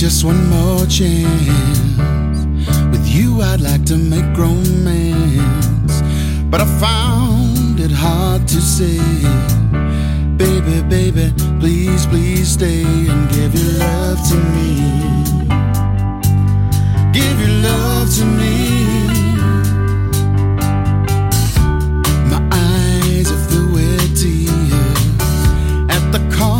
Just one more chance with you, I'd like to make romance. But I found it hard to say, baby, baby, please, please stay and give your love to me. Give your love to me. My eyes are filled with tears at the cost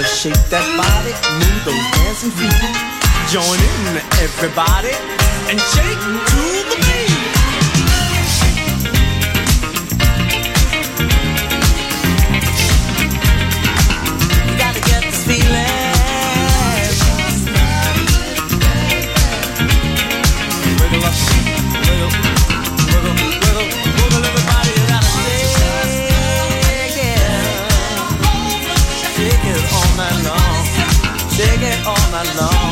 Shake that body, move those dancing feet. Join in, everybody, and shake to the beat. all night long.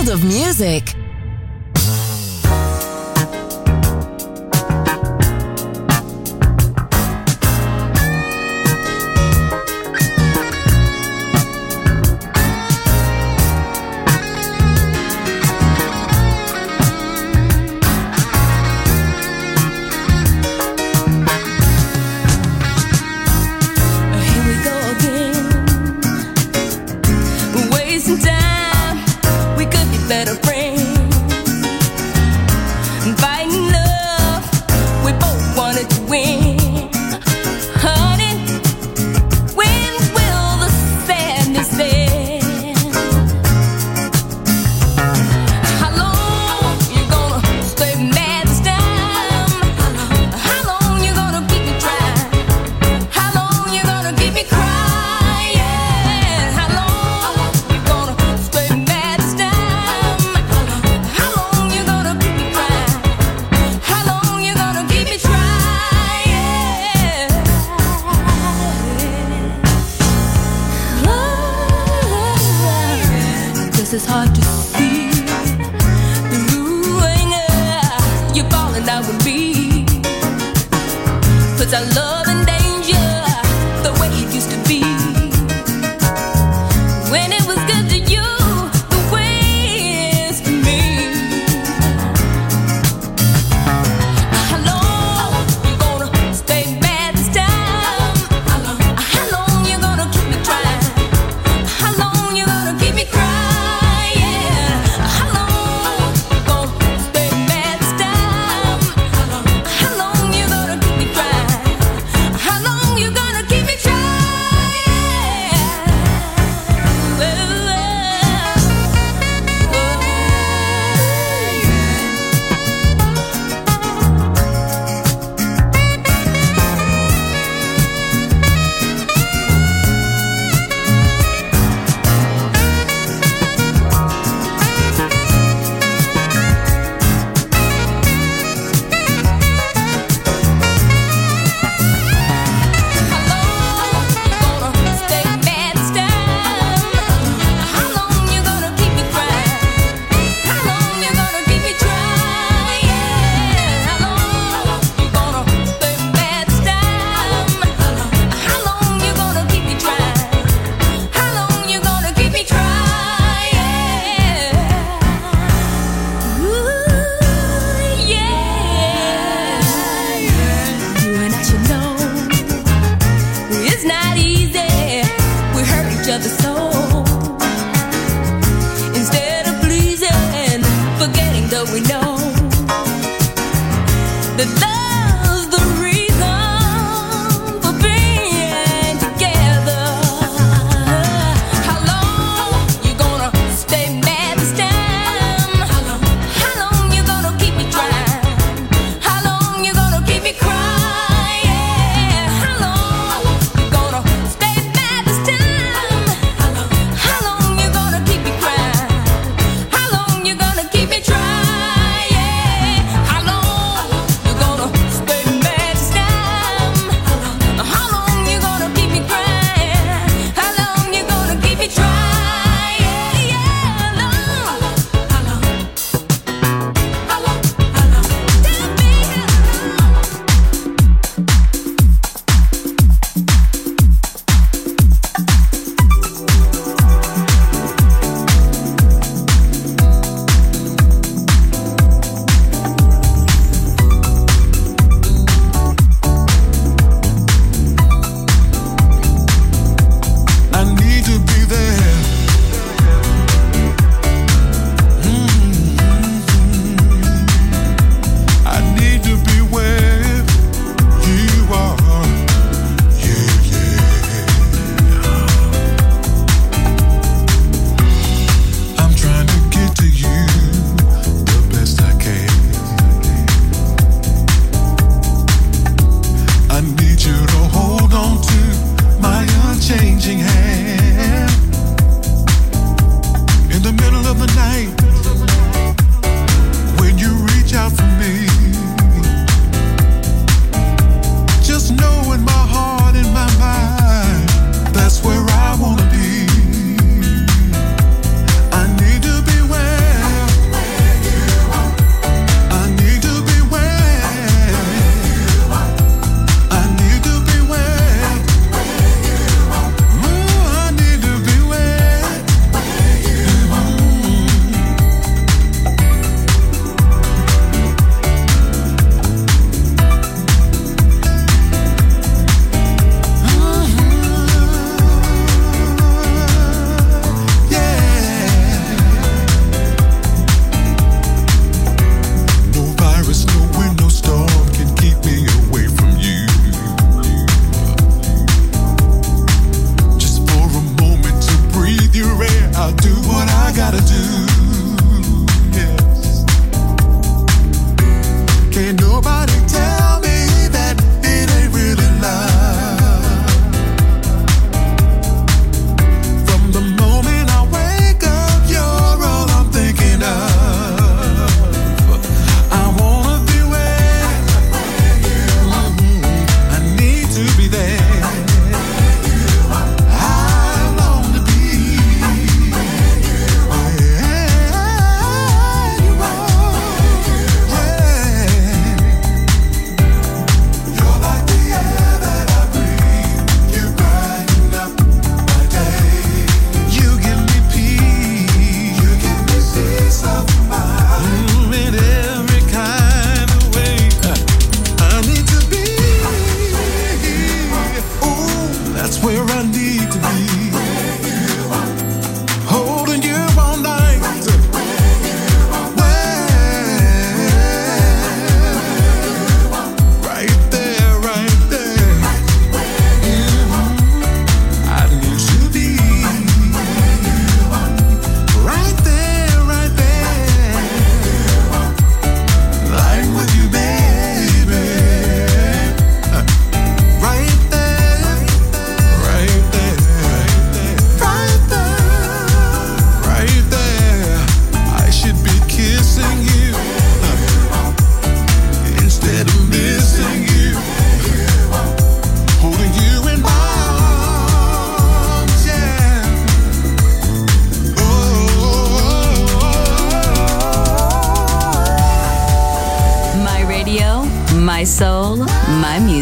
World of music.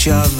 each other.